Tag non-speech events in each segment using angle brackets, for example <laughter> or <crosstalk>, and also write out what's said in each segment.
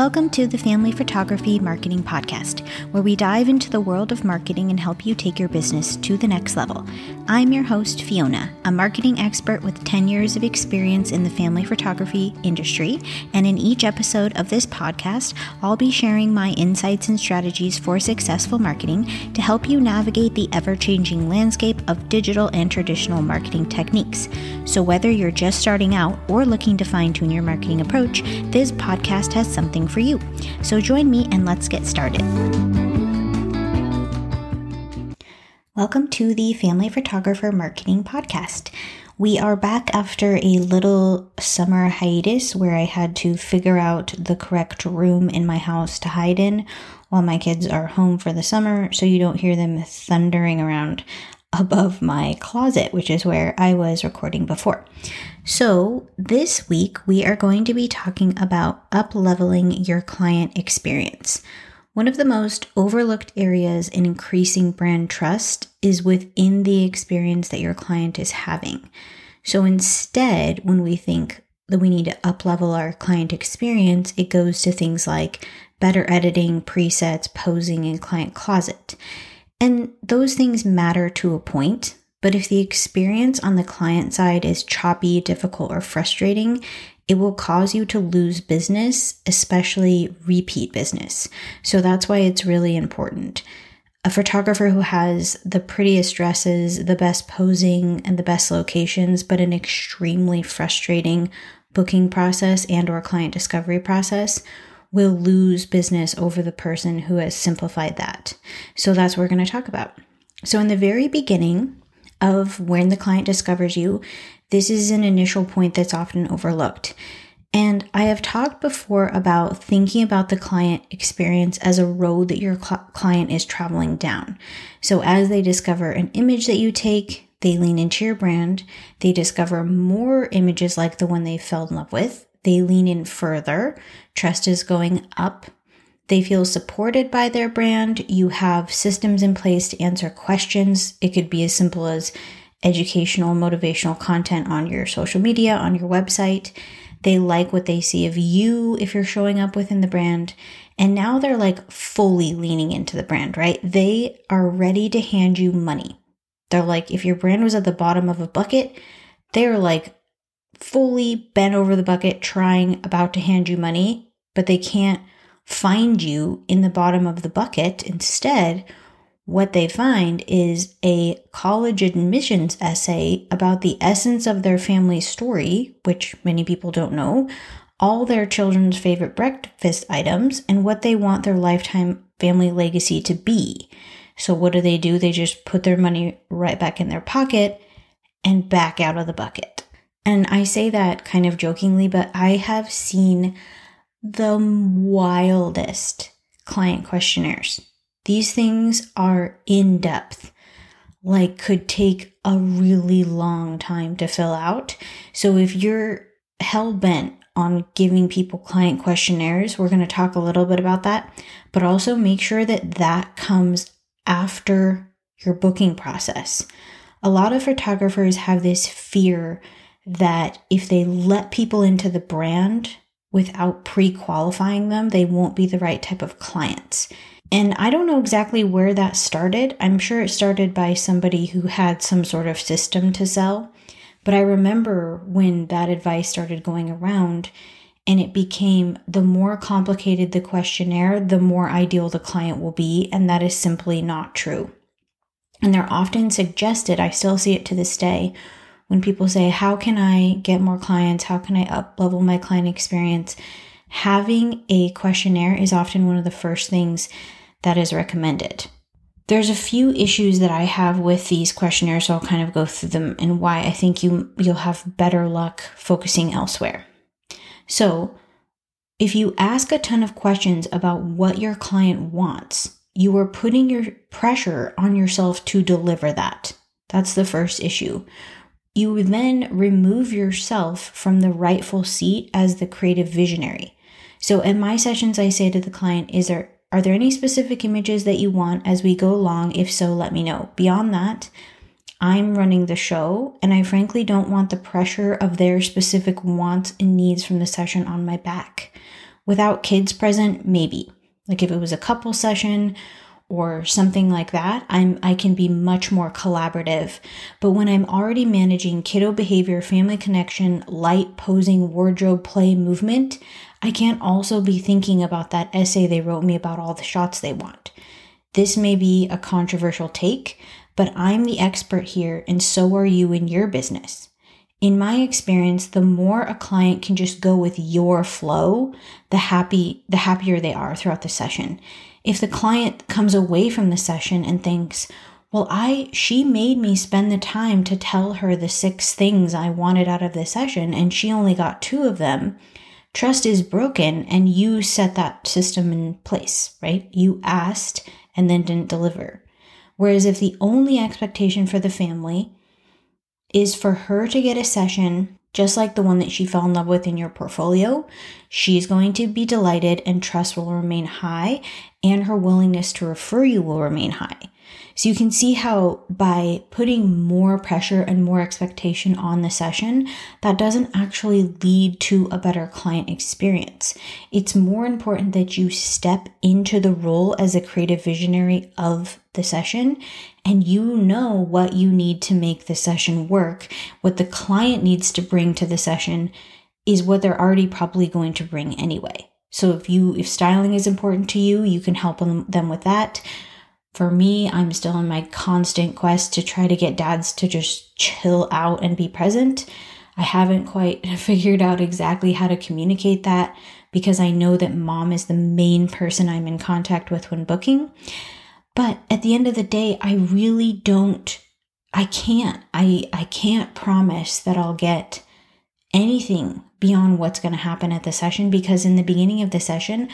Welcome to the Family Photography Marketing Podcast, where we dive into the world of marketing and help you take your business to the next level. I'm your host, Fiona, a marketing expert with 10 years of experience in the family photography industry. And in each episode of this podcast, I'll be sharing my insights and strategies for successful marketing to help you navigate the ever changing landscape of digital and traditional marketing techniques. So, whether you're just starting out or looking to fine tune your marketing approach, this podcast has something for you. So join me and let's get started. Welcome to the Family Photographer Marketing Podcast. We are back after a little summer hiatus where I had to figure out the correct room in my house to hide in while my kids are home for the summer so you don't hear them thundering around above my closet, which is where I was recording before. So, this week we are going to be talking about up leveling your client experience. One of the most overlooked areas in increasing brand trust is within the experience that your client is having. So instead, when we think that we need to up level our client experience, it goes to things like better editing, presets, posing, and client closet. And those things matter to a point, but if the experience on the client side is choppy, difficult, or frustrating, it will cause you to lose business, especially repeat business. So that's why it's really important. A photographer who has the prettiest dresses, the best posing, and the best locations, but an extremely frustrating booking process and or client discovery process will lose business over the person who has simplified that. So that's what we're going to talk about. So, in the very beginning of when the client discovers you, this is an initial point that's often overlooked. And I have talked before about thinking about the client experience as a road that your cl- client is traveling down. So, as they discover an image that you take, they lean into your brand, they discover more images like the one they fell in love with, they lean in further. Trust is going up. They feel supported by their brand. You have systems in place to answer questions. It could be as simple as educational, motivational content on your social media, on your website. They like what they see of you if you're showing up within the brand. And now they're like fully leaning into the brand, right? They are ready to hand you money. They're like, if your brand was at the bottom of a bucket, they're like, fully bent over the bucket trying about to hand you money, but they can't find you in the bottom of the bucket. Instead, what they find is a college admissions essay about the essence of their family story, which many people don't know, all their children's favorite breakfast items, and what they want their lifetime family legacy to be. So, what do they do? They just put their money right back in their pocket and back out of the bucket. And I say that kind of jokingly, but I have seen the wildest client questionnaires. These things are in depth, like, could take a really long time to fill out. So, if you're hell bent on giving people client questionnaires, we're going to talk a little bit about that, but also make sure that that comes after your booking process. A lot of photographers have this fear that if they let people into the brand without pre qualifying them, they won't be the right type of clients. And I don't know exactly where that started. I'm sure it started by somebody who had some sort of system to sell. But I remember when that advice started going around and it became the more complicated the questionnaire, the more ideal the client will be. And that is simply not true. And they're often suggested, I still see it to this day, when people say, How can I get more clients? How can I up level my client experience? Having a questionnaire is often one of the first things that is recommended. There's a few issues that I have with these questionnaires, so I'll kind of go through them and why I think you you'll have better luck focusing elsewhere. So, if you ask a ton of questions about what your client wants, you are putting your pressure on yourself to deliver that. That's the first issue you then remove yourself from the rightful seat as the creative visionary. So in my sessions, I say to the client, is there are there any specific images that you want as we go along? If so, let me know. Beyond that, I'm running the show and I frankly don't want the pressure of their specific wants and needs from the session on my back. Without kids present, maybe. Like if it was a couple session or something like that, I'm I can be much more collaborative. But when I'm already managing kiddo behavior, family connection, light, posing, wardrobe, play, movement, I can't also be thinking about that essay they wrote me about all the shots they want. This may be a controversial take, but I'm the expert here and so are you in your business. In my experience, the more a client can just go with your flow, the happy the happier they are throughout the session. If the client comes away from the session and thinks, well, I she made me spend the time to tell her the six things I wanted out of the session and she only got two of them. Trust is broken and you set that system in place, right? You asked and then didn't deliver. Whereas if the only expectation for the family is for her to get a session just like the one that she fell in love with in your portfolio, she's going to be delighted and trust will remain high and her willingness to refer you will remain high. So you can see how by putting more pressure and more expectation on the session, that doesn't actually lead to a better client experience. It's more important that you step into the role as a creative visionary of the session and you know what you need to make the session work. What the client needs to bring to the session is what they're already probably going to bring anyway. So if you if styling is important to you, you can help them, with that. For me, I'm still in my constant quest to try to get dads to just chill out and be present. I haven't quite <laughs> figured out exactly how to communicate that because I know that mom is the main person I'm in contact with when booking. But at the end of the day, I really don't I can't I I can't promise that I'll get anything beyond what's going to happen at the session because in the beginning of the session,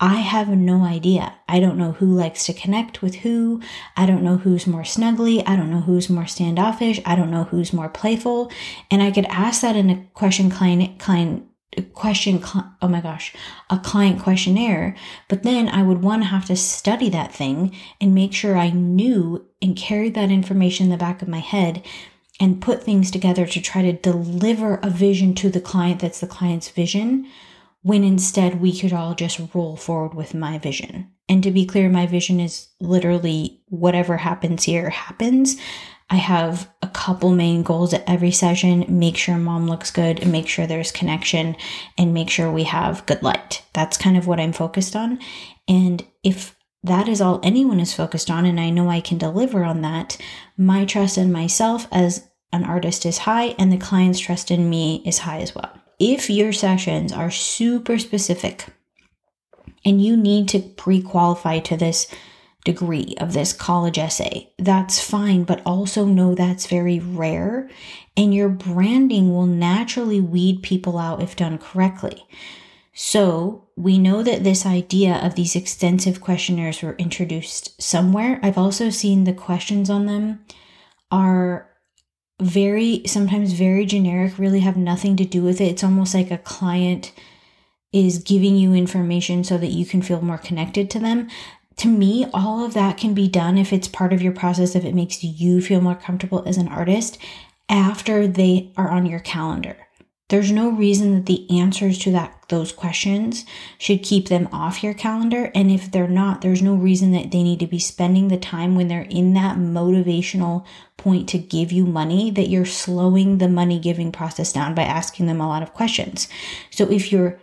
I have no idea. I don't know who likes to connect with who. I don't know who's more snuggly. I don't know who's more standoffish. I don't know who's more playful. And I could ask that in a question client client question oh my gosh a client questionnaire but then i would one have to study that thing and make sure i knew and carried that information in the back of my head and put things together to try to deliver a vision to the client that's the client's vision when instead we could all just roll forward with my vision. And to be clear, my vision is literally whatever happens here happens. I have a couple main goals at every session make sure mom looks good, and make sure there's connection, and make sure we have good light. That's kind of what I'm focused on. And if that is all anyone is focused on, and I know I can deliver on that, my trust in myself as an artist is high, and the client's trust in me is high as well if your sessions are super specific and you need to pre qualify to this degree of this college essay, that's fine, but also know that's very rare. And your branding will naturally weed people out if done correctly. So, we know that this idea of these extensive questionnaires were introduced somewhere. I've also seen the questions on them are very sometimes very generic really have nothing to do with it. It's almost like a client is giving you information so that you can feel more connected to them. To me all of that can be done if it's part of your process if it makes you feel more comfortable as an artist after they are on your calendar there's no reason that the answers to that those questions should keep them off your calendar and if they're not there's no reason that they need to be spending the time when they're in that motivational point to give you money that you're slowing the money giving process down by asking them a lot of questions. So if you're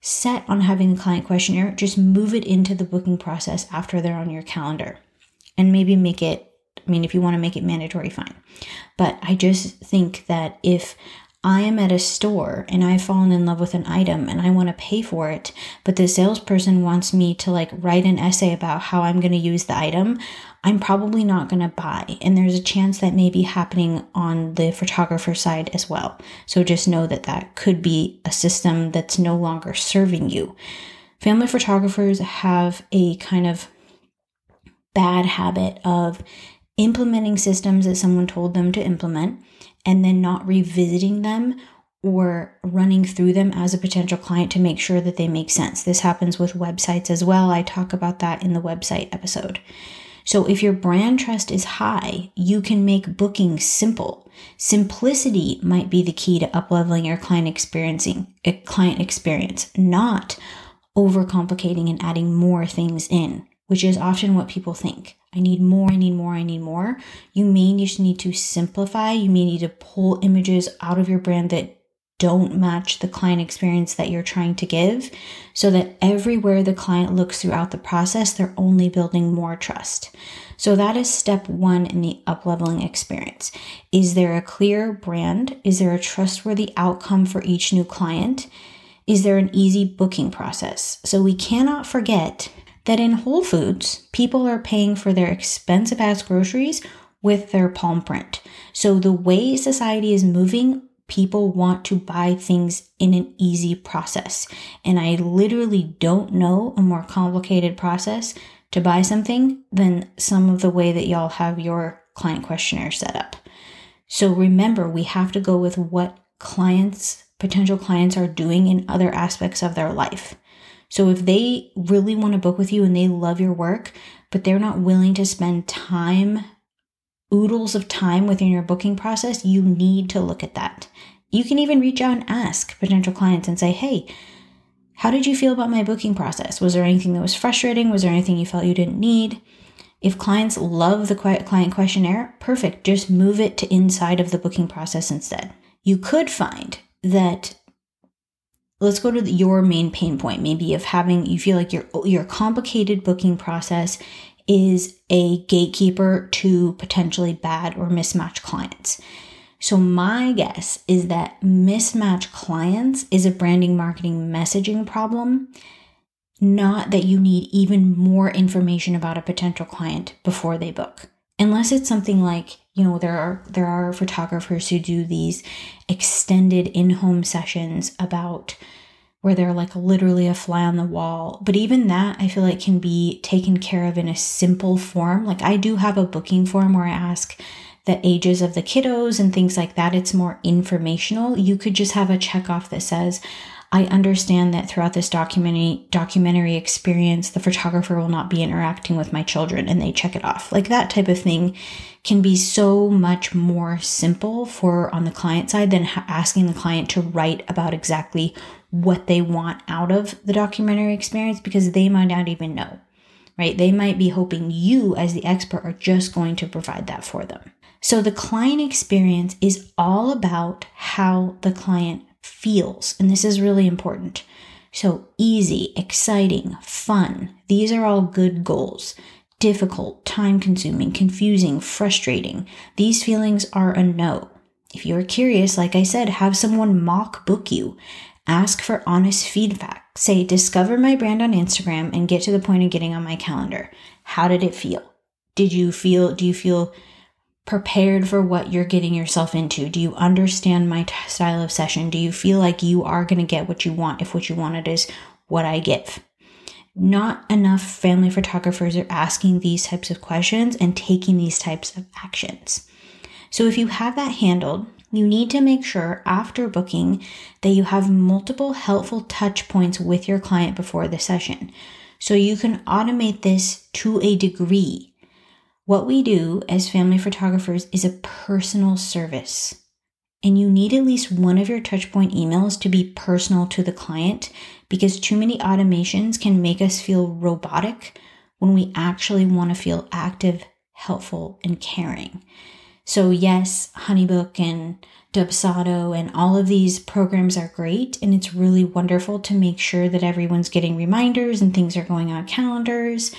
set on having a client questionnaire, just move it into the booking process after they're on your calendar and maybe make it I mean, if you want to make it mandatory, fine. But I just think that if I am at a store and I've fallen in love with an item and I want to pay for it, but the salesperson wants me to like write an essay about how I'm going to use the item, I'm probably not going to buy. And there's a chance that may be happening on the photographer side as well. So just know that that could be a system that's no longer serving you. Family photographers have a kind of bad habit of implementing systems that someone told them to implement and then not revisiting them or running through them as a potential client to make sure that they make sense. This happens with websites as well. I talk about that in the website episode. So if your brand trust is high, you can make booking simple. Simplicity might be the key to upleveling your client experiencing a client experience, not overcomplicating and adding more things in, which is often what people think. I need more, I need more, I need more. You may just need to simplify. You may need to pull images out of your brand that don't match the client experience that you're trying to give so that everywhere the client looks throughout the process, they're only building more trust. So that is step one in the upleveling experience. Is there a clear brand? Is there a trustworthy outcome for each new client? Is there an easy booking process? So we cannot forget that in Whole Foods, people are paying for their expensive ass groceries with their palm print. So the way society is moving people want to buy things in an easy process. And I literally don't know a more complicated process to buy something than some of the way that y'all have your client questionnaire set up. So remember, we have to go with what clients, potential clients, are doing in other aspects of their life. So if they really want to book with you and they love your work, but they're not willing to spend time oodles of time within your booking process, you need to look at that. You can even reach out and ask potential clients and say, hey, how did you feel about my booking process? Was there anything that was frustrating? Was there anything you felt you didn't need? If clients love the client questionnaire, perfect. Just move it to inside of the booking process instead. You could find that let's go to the, your main pain point maybe of having you feel like your your complicated booking process is a gatekeeper to potentially bad or mismatched clients. So, my guess is that mismatched clients is a branding marketing messaging problem, not that you need even more information about a potential client before they book. Unless it's something like, you know, there are there are photographers who do these extended in-home sessions about where they're like literally a fly on the wall. But even that, I feel like can be taken care of in a simple form. Like I do have a booking form where I ask the ages of the kiddos and things like that. It's more informational. You could just have a check off that says, I understand that throughout this documentary documentary experience, the photographer will not be interacting with my children and they check it off. Like that type of thing can be so much more simple for on the client side than asking the client to write about exactly what they want out of the documentary experience because they might not even know, right? They might be hoping you, as the expert, are just going to provide that for them. So the client experience is all about how the client feels. And this is really important. So easy, exciting, fun. These are all good goals. Difficult, time consuming, confusing, frustrating. These feelings are a no. If you're curious, like I said, have someone mock book you Ask for honest feedback. Say, discover my brand on Instagram and get to the point of getting on my calendar. How did it feel? Did you feel, do you feel prepared for what you're getting yourself into? Do you understand my t- style of session? Do you feel like you are going to get what you want if what you wanted is what I give? Not enough family photographers are asking these types of questions and taking these types of actions. So if you have that handled, you need to make sure after booking that you have multiple helpful touch points with your client before the session. So you can automate this to a degree. What we do as family photographers is a personal service. And you need at least one of your touchpoint emails to be personal to the client because too many automations can make us feel robotic when we actually want to feel active, helpful, and caring. So, yes, Honeybook and Dubsado and all of these programs are great, and it's really wonderful to make sure that everyone's getting reminders and things are going on calendars.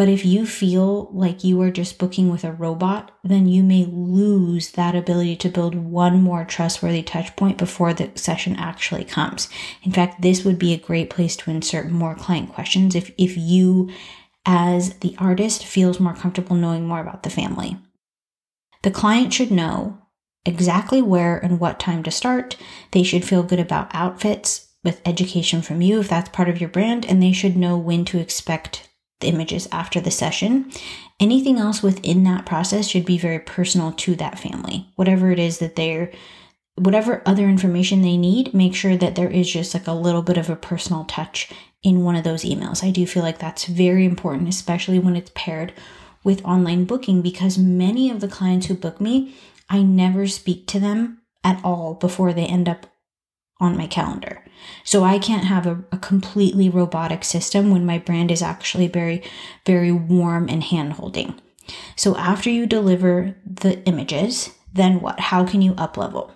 But if you feel like you are just booking with a robot, then you may lose that ability to build one more trustworthy touch point before the session actually comes. In fact, this would be a great place to insert more client questions if, if you, as the artist, feels more comfortable knowing more about the family. The client should know exactly where and what time to start. They should feel good about outfits with education from you if that's part of your brand, and they should know when to expect the images after the session. Anything else within that process should be very personal to that family. Whatever it is that they're whatever other information they need, make sure that there is just like a little bit of a personal touch in one of those emails. I do feel like that's very important, especially when it's paired with online booking because many of the clients who book me, I never speak to them at all before they end up on my calendar. So I can't have a, a completely robotic system when my brand is actually very, very warm and hand holding. So after you deliver the images, then what? How can you up level?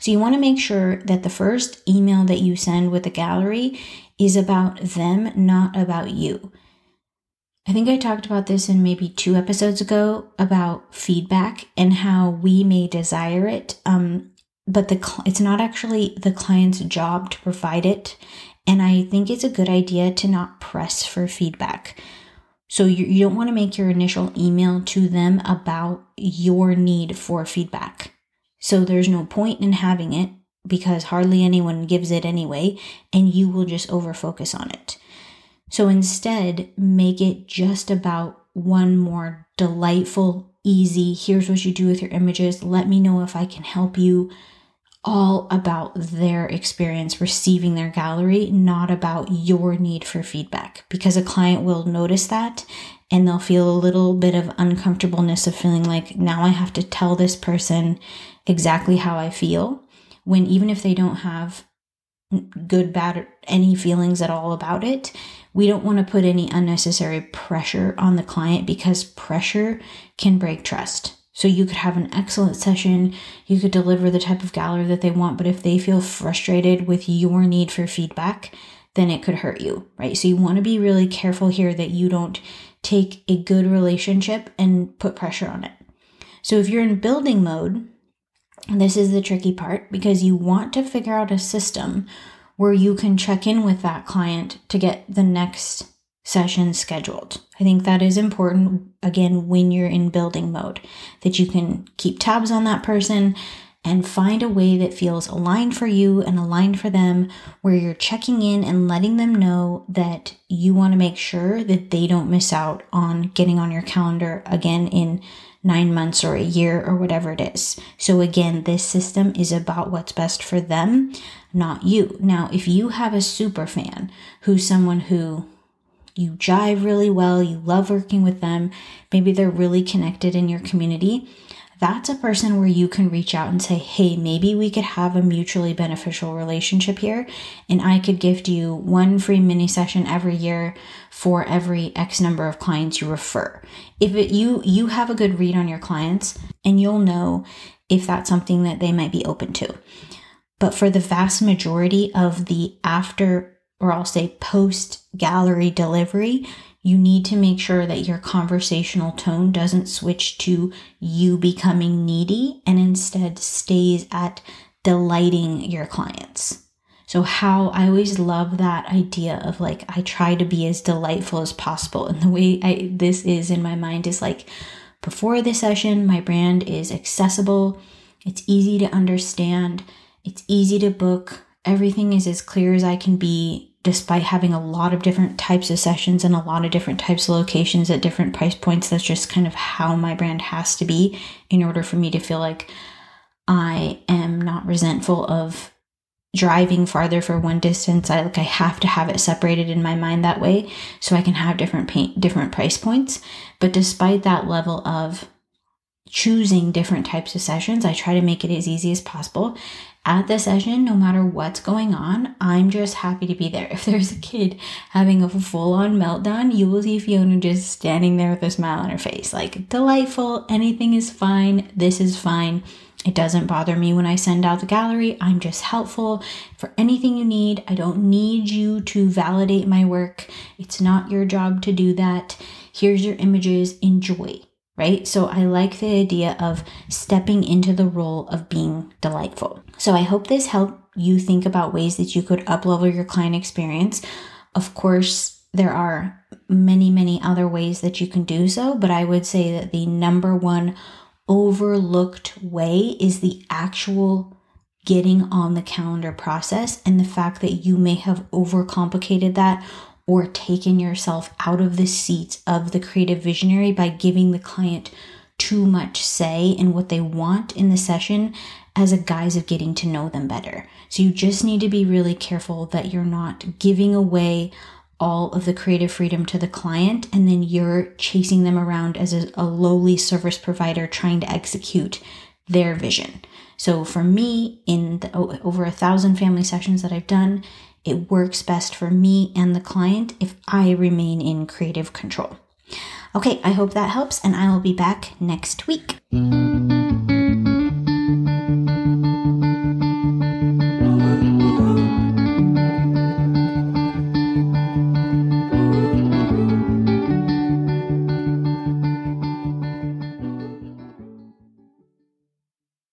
So you want to make sure that the first email that you send with the gallery is about them, not about you. I think I talked about this in maybe two episodes ago about feedback and how we may desire it, um, but the it's not actually the client's job to provide it. And I think it's a good idea to not press for feedback. So you, you don't want to make your initial email to them about your need for feedback. So there's no point in having it because hardly anyone gives it anyway, and you will just over focus on it. So instead, make it just about one more delightful, easy, here's what you do with your images. Let me know if I can help you. All about their experience receiving their gallery, not about your need for feedback. Because a client will notice that and they'll feel a little bit of uncomfortableness of feeling like now I have to tell this person exactly how I feel. When even if they don't have good, bad, any feelings at all about it, we don't want to put any unnecessary pressure on the client because pressure can break trust. So you could have an excellent session, you could deliver the type of gallery that they want, but if they feel frustrated with your need for feedback, then it could hurt you, right? So you want to be really careful here that you don't take a good relationship and put pressure on it. So if you're in building mode, this is the tricky part because you want to figure out a system where you can check in with that client to get the next session scheduled. I think that is important again when you're in building mode that you can keep tabs on that person and find a way that feels aligned for you and aligned for them where you're checking in and letting them know that you want to make sure that they don't miss out on getting on your calendar again in nine months or a year or whatever it is. So, again, this system is about what's best for them, not you. Now, if you have a super fan who's someone who you jive really well, you love working with them, maybe they're really connected in your community, that's a person where you can reach out and say, hey, maybe we could have a mutually beneficial relationship here, and I could gift you one free mini session every year for every X number of clients you refer. If it, you you have a good read on your clients, and you'll know if that's something that they might be open to. But for the vast majority of the after, or I'll say post gallery delivery, you need to make sure that your conversational tone doesn't switch to you becoming needy and instead stays at delighting your clients. So, how I always love that idea of like, I try to be as delightful as possible. And the way I, this is in my mind is like, before the session, my brand is accessible, it's easy to understand, it's easy to book, everything is as clear as I can be despite having a lot of different types of sessions and a lot of different types of locations at different price points. That's just kind of how my brand has to be in order for me to feel like I am not resentful of driving farther for one distance. I like I have to have it separated in my mind that way so I can have different paint different price points. But despite that level of choosing different types of sessions, I try to make it as easy as possible at the session, no matter what's going on, I'm just happy to be there. <laughs> If there's a kid having a full on meltdown, you will see Fiona just standing there with a smile on her face. Like, delightful, anything is fine, this is fine. It doesn't bother me when I send out the gallery. I'm just helpful for anything you need. I don't need you to validate my work. It's not your job to do that. Here's your images. Enjoy right? So I like the idea of stepping into the role of being delightful. So I hope this helped you think about ways that you could uplevel your client experience. Of course, there are many, many other ways that you can do so, but I would say that the number one overlooked way is the actual getting on the calendar process and the fact that you may have overcomplicated that or taken yourself out of the seat of the creative visionary by giving the client too much say in what they want in the session as a guise of getting to know them better. So you just need to be really careful that you're not giving away all of the creative freedom to the client and then you're chasing them around as a, a lowly service provider trying to execute their vision. So for me, in the over a thousand family sessions that I've done, it works best for me and the client if I remain in creative control. Okay, I hope that helps, and I will be back next week.